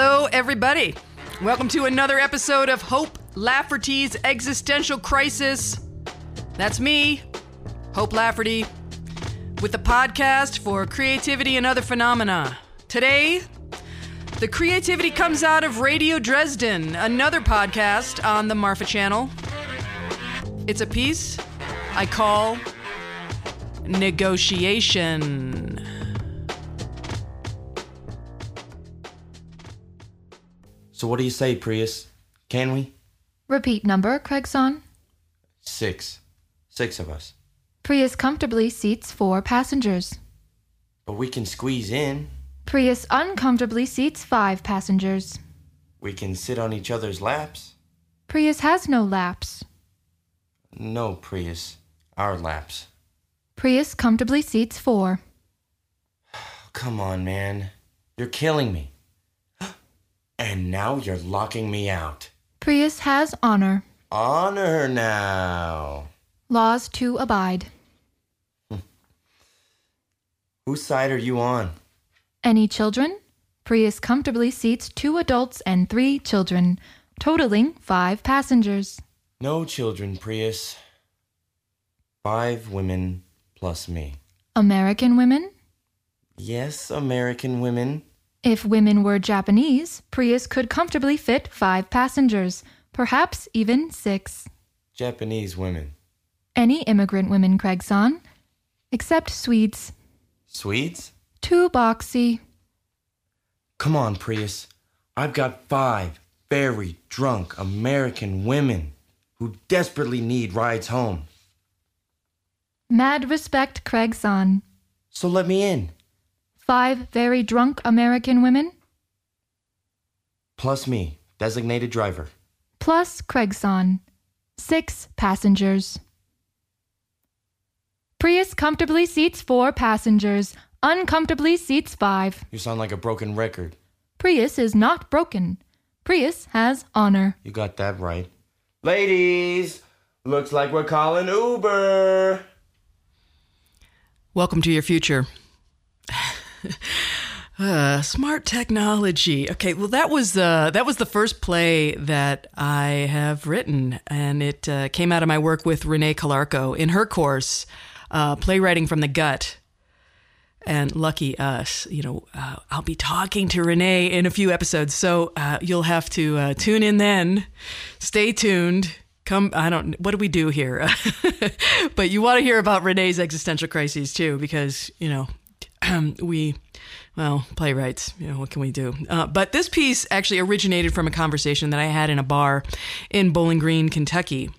Hello, everybody. Welcome to another episode of Hope Lafferty's Existential Crisis. That's me, Hope Lafferty, with the podcast for creativity and other phenomena. Today, the creativity comes out of Radio Dresden, another podcast on the Marfa channel. It's a piece I call Negotiation. So what do you say, Prius? Can we? Repeat number, Craigson. Six. Six of us. Prius comfortably seats four passengers. But we can squeeze in. Prius uncomfortably seats five passengers. We can sit on each other's laps. Prius has no laps. No, Prius. Our laps. Prius comfortably seats four. Come on, man. You're killing me. And now you're locking me out. Prius has honor. Honor now. Laws to abide. Whose side are you on? Any children? Prius comfortably seats two adults and three children, totaling five passengers. No children, Prius. Five women plus me. American women? Yes, American women. If women were Japanese, Prius could comfortably fit five passengers, perhaps even six. Japanese women. Any immigrant women, Craigson, except Swedes. Swedes? Too boxy. Come on, Prius. I've got five very drunk American women who desperately need rides home. Mad respect, Craigson. So let me in. Five very drunk American women, Plus me, designated driver. plus Craigson. Six passengers. Prius comfortably seats four passengers, uncomfortably seats five. You sound like a broken record. Prius is not broken. Prius has honor. You got that right. Ladies, looks like we're calling Uber. Welcome to your future. Uh, smart technology. Okay, well that was uh, that was the first play that I have written, and it uh, came out of my work with Renee Calarco in her course, uh, playwriting from the gut. And lucky us, you know, uh, I'll be talking to Renee in a few episodes, so uh, you'll have to tune in then. Stay tuned. Come, I don't. What do we do here? but you want to hear about Renee's existential crises too, because you know we, well, playwrights, you know, what can we do? Uh, but this piece actually originated from a conversation that I had in a bar in Bowling Green, Kentucky.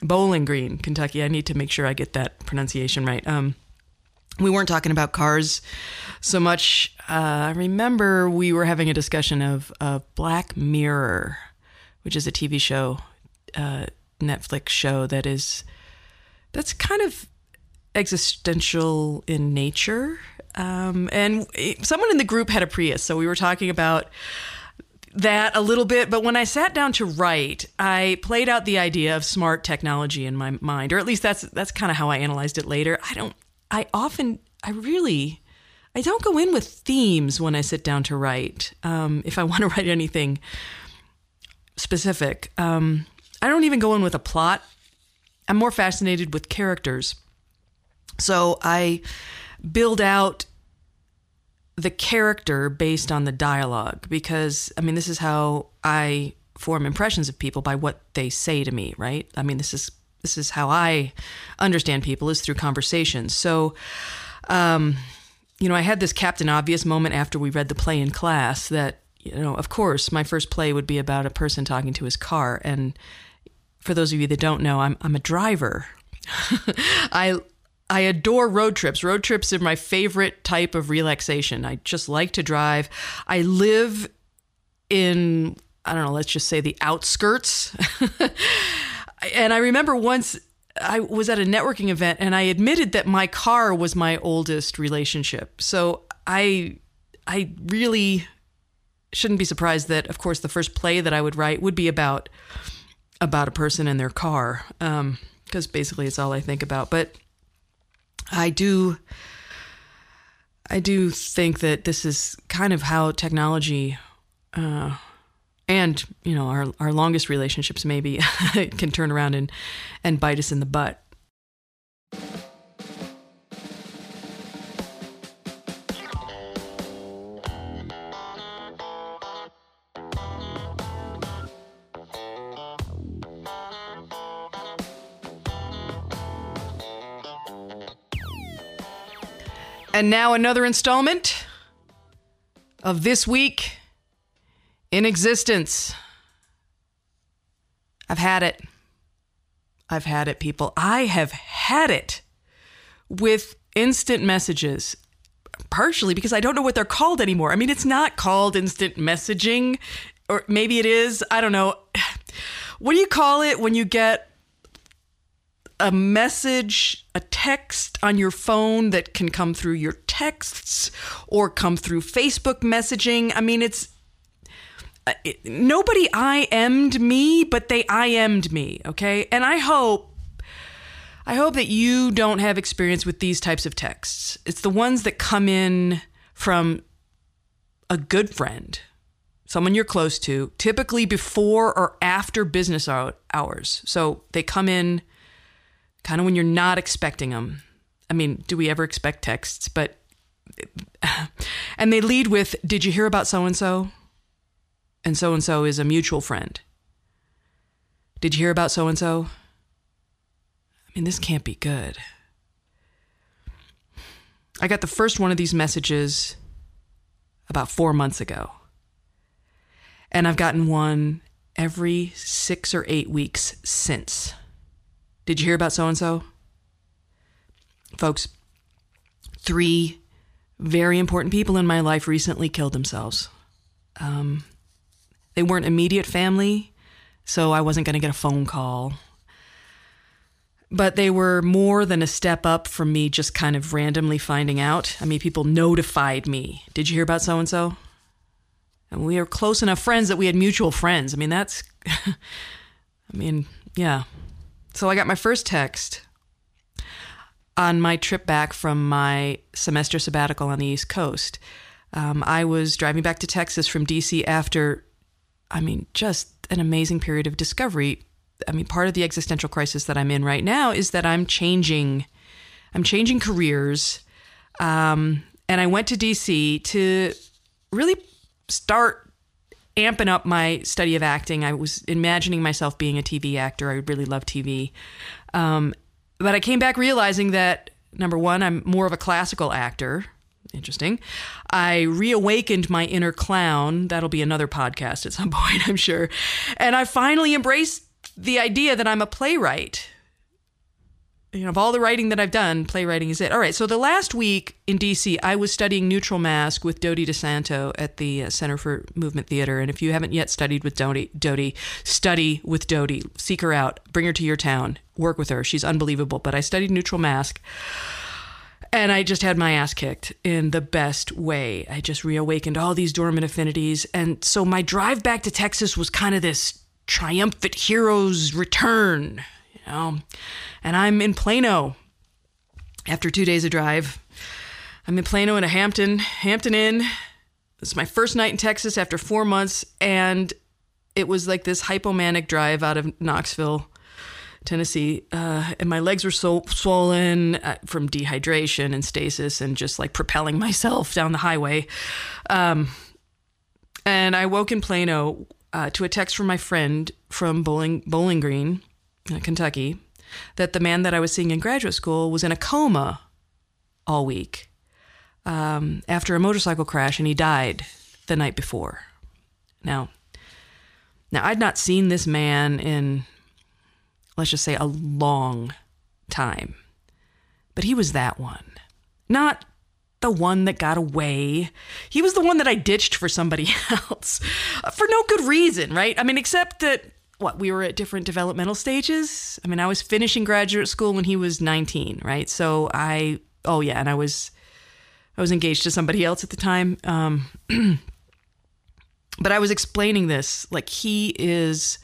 Bowling Green, Kentucky. I need to make sure I get that pronunciation right. Um, we weren't talking about cars so much. Uh, I remember we were having a discussion of, Black Mirror, which is a TV show, uh, Netflix show that is that's kind of existential in nature. Um, and someone in the group had a Prius, so we were talking about that a little bit. But when I sat down to write, I played out the idea of smart technology in my mind, or at least that's that's kind of how I analyzed it later. I don't. I often, I really, I don't go in with themes when I sit down to write. Um, if I want to write anything specific, um, I don't even go in with a plot. I'm more fascinated with characters. So I build out the character based on the dialogue because, I mean, this is how I form impressions of people by what they say to me, right? I mean, this is this is how I understand people is through conversations. So, um, you know, I had this Captain Obvious moment after we read the play in class that, you know, of course, my first play would be about a person talking to his car. And for those of you that don't know, I'm I'm a driver. I I adore road trips. Road trips are my favorite type of relaxation. I just like to drive. I live in I don't know, let's just say the outskirts. and I remember once I was at a networking event and I admitted that my car was my oldest relationship. So I I really shouldn't be surprised that of course the first play that I would write would be about about a person and their car um, because basically it's all I think about. But I do I do think that this is kind of how technology Uh, and you know our our longest relationships maybe can turn around and and bite us in the butt. And now another installment of this week in existence. I've had it. I've had it, people. I have had it with instant messages, partially because I don't know what they're called anymore. I mean, it's not called instant messaging, or maybe it is. I don't know. What do you call it when you get a message, a text on your phone that can come through your texts or come through Facebook messaging? I mean, it's uh, it, nobody IM'd me, but they IM'd me, okay? And I hope I hope that you don't have experience with these types of texts. It's the ones that come in from a good friend, someone you're close to, typically before or after business hours. So they come in kind of when you're not expecting them. I mean, do we ever expect texts? But and they lead with, "Did you hear about so and so?" and so and so is a mutual friend. Did you hear about so and so? I mean, this can't be good. I got the first one of these messages about four months ago. And I've gotten one every six or eight weeks since. Did you hear about so and so? Folks, three very important people in my life recently killed themselves. Um, they weren't immediate family, so I wasn't going to get a phone call. But they were more than a step up from me just kind of randomly finding out. I mean, people notified me. Did you hear about so and so? And we were close enough friends that we had mutual friends. I mean, that's, I mean, yeah. So I got my first text on my trip back from my semester sabbatical on the East Coast. Um, I was driving back to Texas from DC after I mean, just an amazing period of discovery. I mean, part of the existential crisis that I'm in right now is that I'm changing, I'm changing careers, um, and I went to DC to really start amping up my study of acting. I was imagining myself being a TV actor. I really love TV, um, but I came back realizing that number one, I'm more of a classical actor interesting. I reawakened my inner clown. That'll be another podcast at some point, I'm sure. And I finally embraced the idea that I'm a playwright. You know, of all the writing that I've done, playwriting is it. All right, so the last week in DC, I was studying Neutral Mask with Dody DiSanto at the uh, Center for Movement Theater. And if you haven't yet studied with Dody, Dody, study with Dody. Seek her out, bring her to your town, work with her. She's unbelievable. But I studied Neutral Mask and I just had my ass kicked in the best way. I just reawakened all these dormant affinities. And so my drive back to Texas was kind of this triumphant hero's return, know. And I'm in Plano after two days of drive. I'm in Plano in a Hampton, Hampton Inn. It's my first night in Texas after four months. And it was like this hypomanic drive out of Knoxville Tennessee, uh, and my legs were so swollen uh, from dehydration and stasis, and just like propelling myself down the highway. Um, and I woke in Plano uh, to a text from my friend from Bowling Bowling Green, Kentucky, that the man that I was seeing in graduate school was in a coma all week um, after a motorcycle crash, and he died the night before. Now, now I'd not seen this man in let's just say a long time. But he was that one. Not the one that got away. He was the one that I ditched for somebody else for no good reason, right? I mean, except that what we were at different developmental stages. I mean, I was finishing graduate school when he was 19, right? So I, oh yeah, and I was, I was engaged to somebody else at the time. Um, but I was explaining this like he is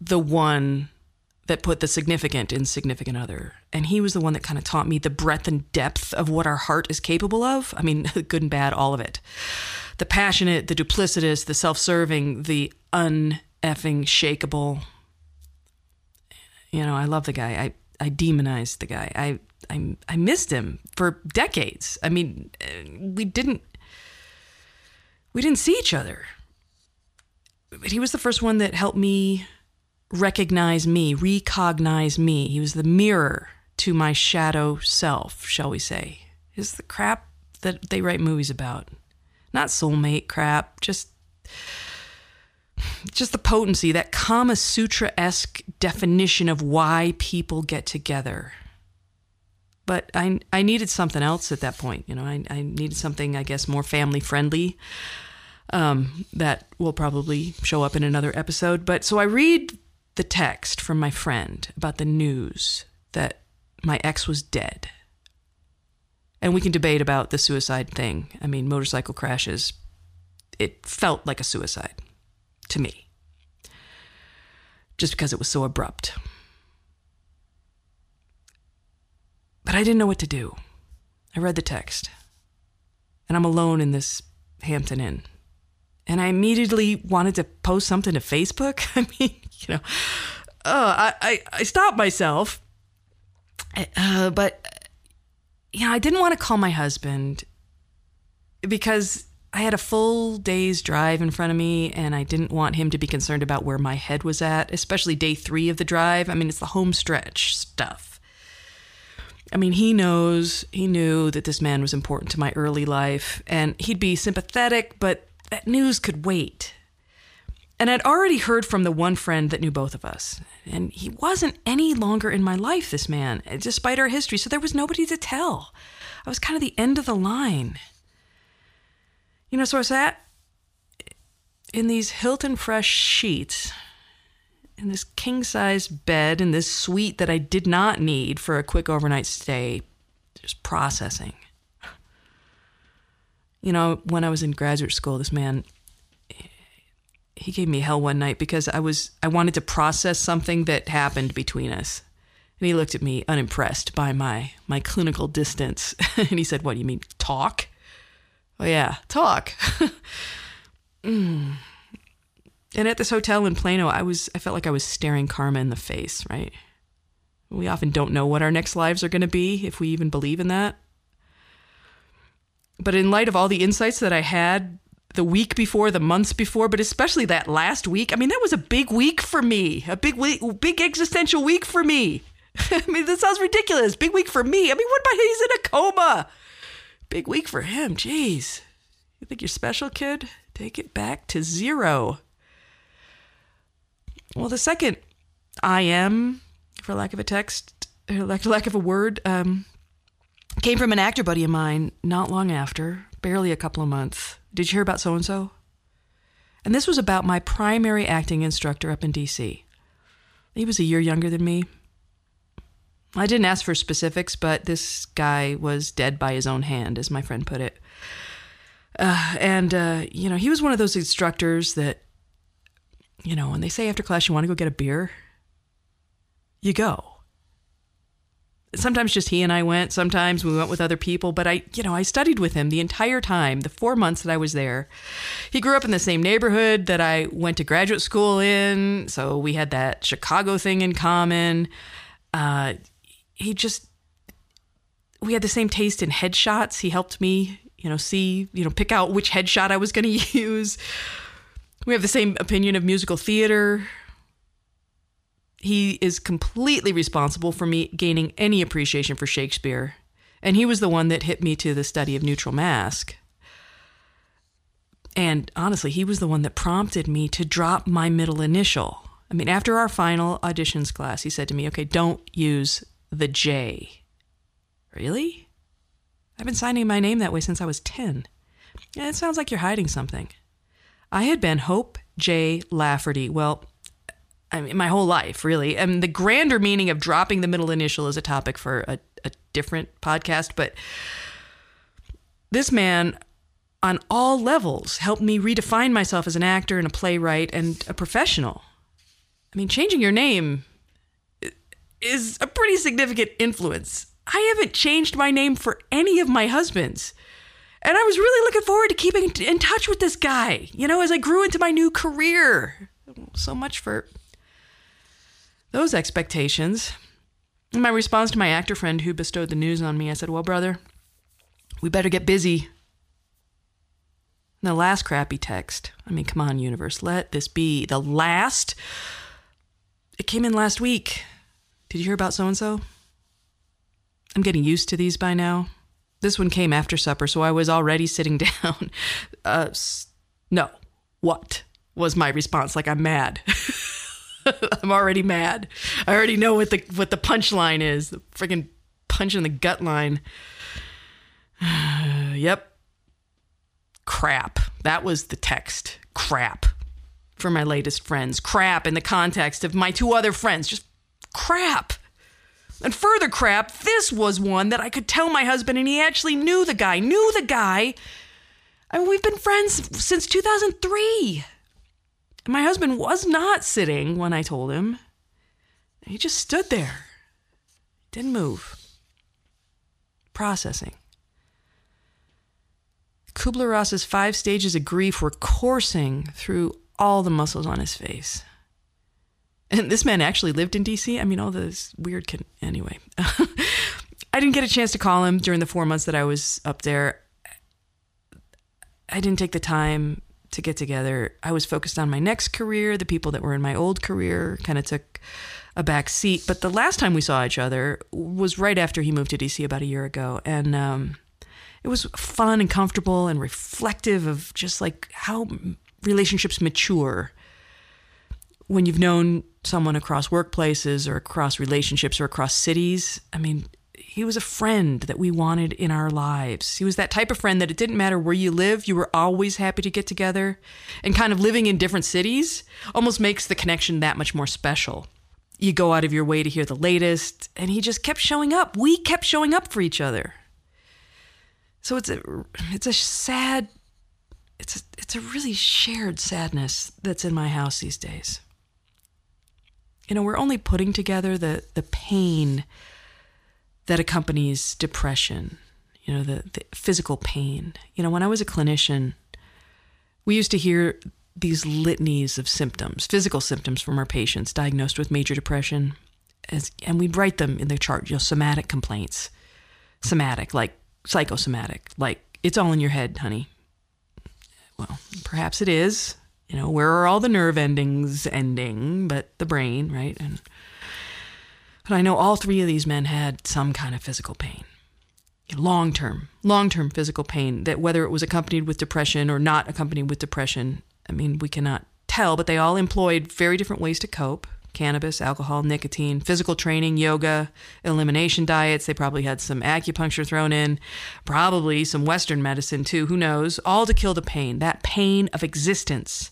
the one that put the significant in significant other. And he was the one that kind of taught me the breadth and depth of what our heart is capable of. I mean, good and bad, all of it. the passionate, the duplicitous, the self serving, the uneffing shakable. You know, I love the guy. I, I demonized the guy. I, I, I missed him for decades. I mean, we didn't we didn't see each other. But he was the first one that helped me recognize me, recognize me. He was the mirror to my shadow self, shall we say. Is the crap that they write movies about. Not soulmate crap, just just the potency, that Kama Sutra esque definition of why people get together. But I, I needed something else at that point. You know, I, I needed something, I guess, more family friendly. Um, that will probably show up in another episode. But so I read the text from my friend about the news that my ex was dead. And we can debate about the suicide thing. I mean, motorcycle crashes, it felt like a suicide to me, just because it was so abrupt. But I didn't know what to do. I read the text, and I'm alone in this Hampton Inn. And I immediately wanted to post something to Facebook. I mean, you know, uh, I, I, I stopped myself. Uh, but, you know, I didn't want to call my husband because I had a full day's drive in front of me and I didn't want him to be concerned about where my head was at, especially day three of the drive. I mean, it's the home stretch stuff. I mean, he knows, he knew that this man was important to my early life and he'd be sympathetic, but that news could wait. And I'd already heard from the one friend that knew both of us. And he wasn't any longer in my life, this man, despite our history. So there was nobody to tell. I was kind of the end of the line. You know, so I sat in these Hilton Fresh sheets, in this king size bed, in this suite that I did not need for a quick overnight stay, just processing. You know, when I was in graduate school, this man he gave me hell one night because I was I wanted to process something that happened between us. And he looked at me unimpressed by my my clinical distance. and he said, "What, do you mean talk?" Oh yeah, talk. mm. And at this hotel in Plano, I was I felt like I was staring karma in the face, right? We often don't know what our next lives are going to be if we even believe in that. But in light of all the insights that I had the week before, the months before, but especially that last week. I mean, that was a big week for me, a big week, big existential week for me. I mean, this sounds ridiculous. Big week for me. I mean, what about he's in a coma? Big week for him. Jeez. You think you're special, kid? Take it back to zero. Well, the second I am, for lack of a text, or lack, lack of a word, um, came from an actor buddy of mine not long after, barely a couple of months. Did you hear about so and so? And this was about my primary acting instructor up in DC. He was a year younger than me. I didn't ask for specifics, but this guy was dead by his own hand, as my friend put it. Uh, and, uh, you know, he was one of those instructors that, you know, when they say after class you want to go get a beer, you go sometimes just he and I went. Sometimes we went with other people. But I, you know, I studied with him the entire time, the four months that I was there. He grew up in the same neighborhood that I went to graduate school in, so we had that Chicago thing in common. Uh, he just, we had the same taste in headshots. He helped me, you know, see, you know, pick out which headshot I was going to use. We have the same opinion of musical theater he is completely responsible for me gaining any appreciation for Shakespeare. And he was the one that hit me to the study of neutral Mask. And honestly, he was the one that prompted me to drop my middle initial. I mean, after our final auditions class, he said to me, okay, don't use the J. Really? I've been signing my name that way since I was 10. Yeah, it sounds like you're hiding something. I had been Hope J. Lafferty. Well, I mean, my whole life, really. And the grander meaning of dropping the middle initial is a topic for a, a different podcast. But this man, on all levels, helped me redefine myself as an actor and a playwright and a professional. I mean, changing your name is a pretty significant influence. I haven't changed my name for any of my husbands. And I was really looking forward to keeping in touch with this guy, you know, as I grew into my new career. So much for those expectations. In my response to my actor friend who bestowed the news on me, I said, Well, brother, we better get busy. And the last crappy text. I mean, come on, universe, let this be the last. It came in last week. Did you hear about so and so? I'm getting used to these by now. This one came after supper, so I was already sitting down. Uh, no. What was my response? Like I'm mad. I'm already mad. I already know what the what the punchline is. The freaking punch in the gut line. yep. Crap. That was the text. Crap. For my latest friends. Crap in the context of my two other friends. Just crap. And further crap, this was one that I could tell my husband, and he actually knew the guy, knew the guy. I mean, we've been friends since 2003. And my husband was not sitting when I told him. He just stood there, didn't move. Processing. Kubler Ross's five stages of grief were coursing through all the muscles on his face. And this man actually lived in DC. I mean, all this weird. Can- anyway, I didn't get a chance to call him during the four months that I was up there. I didn't take the time to get together. I was focused on my next career. The people that were in my old career kind of took a back seat. But the last time we saw each other was right after he moved to DC about a year ago. And um, it was fun and comfortable and reflective of just like how relationships mature when you've known someone across workplaces or across relationships or across cities. I mean, he was a friend that we wanted in our lives. He was that type of friend that it didn't matter where you live, you were always happy to get together. And kind of living in different cities almost makes the connection that much more special. You go out of your way to hear the latest, and he just kept showing up. We kept showing up for each other. So it's a it's a sad it's a, it's a really shared sadness that's in my house these days you know, we're only putting together the the pain that accompanies depression, you know, the, the physical pain. You know, when I was a clinician, we used to hear these litanies of symptoms, physical symptoms from our patients diagnosed with major depression, as, and we'd write them in the chart, you know, somatic complaints. Somatic, like psychosomatic, like it's all in your head, honey. Well, perhaps it is, you know, where are all the nerve endings ending, but the brain, right? And but I know all three of these men had some kind of physical pain. Long term, long term physical pain that whether it was accompanied with depression or not accompanied with depression, I mean, we cannot tell, but they all employed very different ways to cope cannabis, alcohol, nicotine, physical training, yoga, elimination diets. They probably had some acupuncture thrown in, probably some Western medicine too, who knows, all to kill the pain, that pain of existence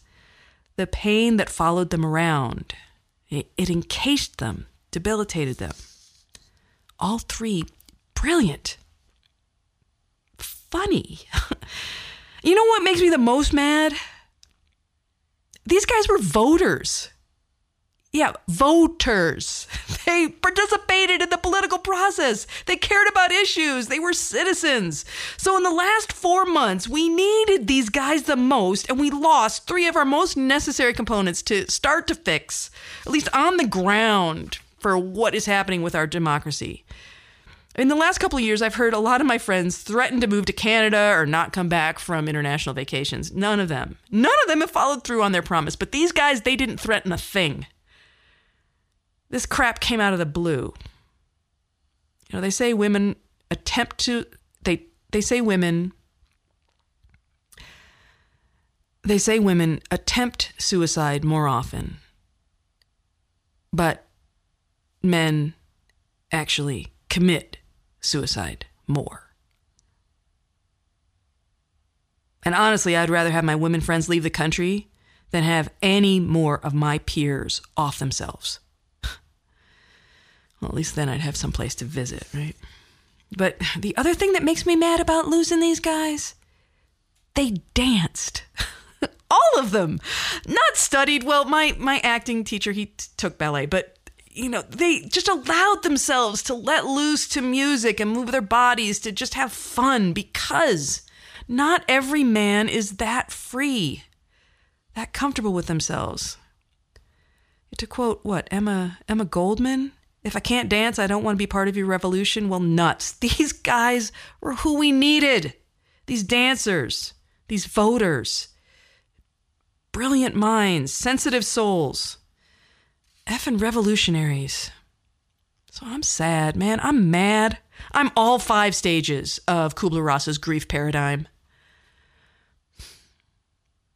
the pain that followed them around. It, it encased them, debilitated them. All three brilliant, funny. you know what makes me the most mad? These guys were voters. Yeah, voters. They participated in the political process. They cared about issues. They were citizens. So, in the last four months, we needed these guys the most, and we lost three of our most necessary components to start to fix, at least on the ground, for what is happening with our democracy. In the last couple of years, I've heard a lot of my friends threaten to move to Canada or not come back from international vacations. None of them. None of them have followed through on their promise. But these guys, they didn't threaten a thing. This crap came out of the blue. You know, they say women attempt to they they say women they say women attempt suicide more often. But men actually commit suicide more. And honestly, I'd rather have my women friends leave the country than have any more of my peers off themselves. Well, at least then I'd have some place to visit, right? But the other thing that makes me mad about losing these guys, they danced. All of them. Not studied. Well, my my acting teacher, he t- took ballet, but you know, they just allowed themselves to let loose to music and move their bodies to just have fun because Not every man is that free, that comfortable with themselves. To quote what Emma Emma Goldman, if I can't dance, I don't want to be part of your revolution. Well, nuts. These guys were who we needed. These dancers, these voters, brilliant minds, sensitive souls, effing revolutionaries. So I'm sad, man. I'm mad. I'm all five stages of Kubler Ross's grief paradigm.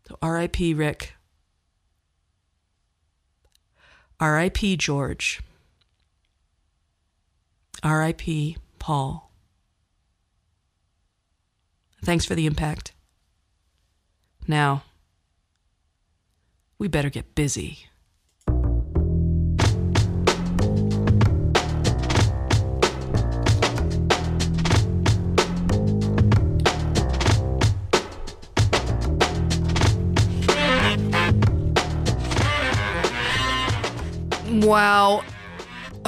So R.I.P. Rick. R.I.P. George. R.I.P. Paul. Thanks for the impact. Now, we better get busy. Wow.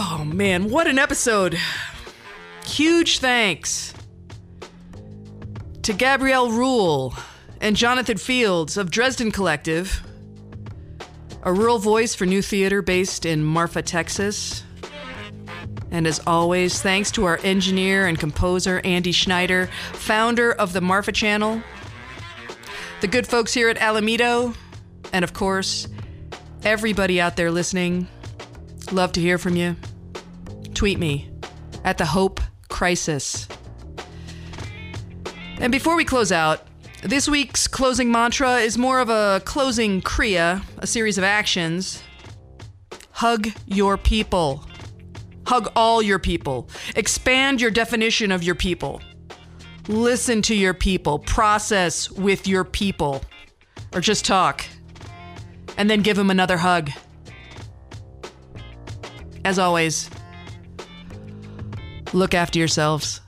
Oh man, what an episode. Huge thanks to Gabrielle Rule and Jonathan Fields of Dresden Collective, a rural voice for new theater based in Marfa, Texas. And as always, thanks to our engineer and composer, Andy Schneider, founder of the Marfa Channel, the good folks here at Alamito, and of course, everybody out there listening. Love to hear from you. Tweet me at the Hope Crisis. And before we close out, this week's closing mantra is more of a closing kriya, a series of actions. Hug your people. Hug all your people. Expand your definition of your people. Listen to your people. Process with your people. Or just talk. And then give them another hug. As always, look after yourselves.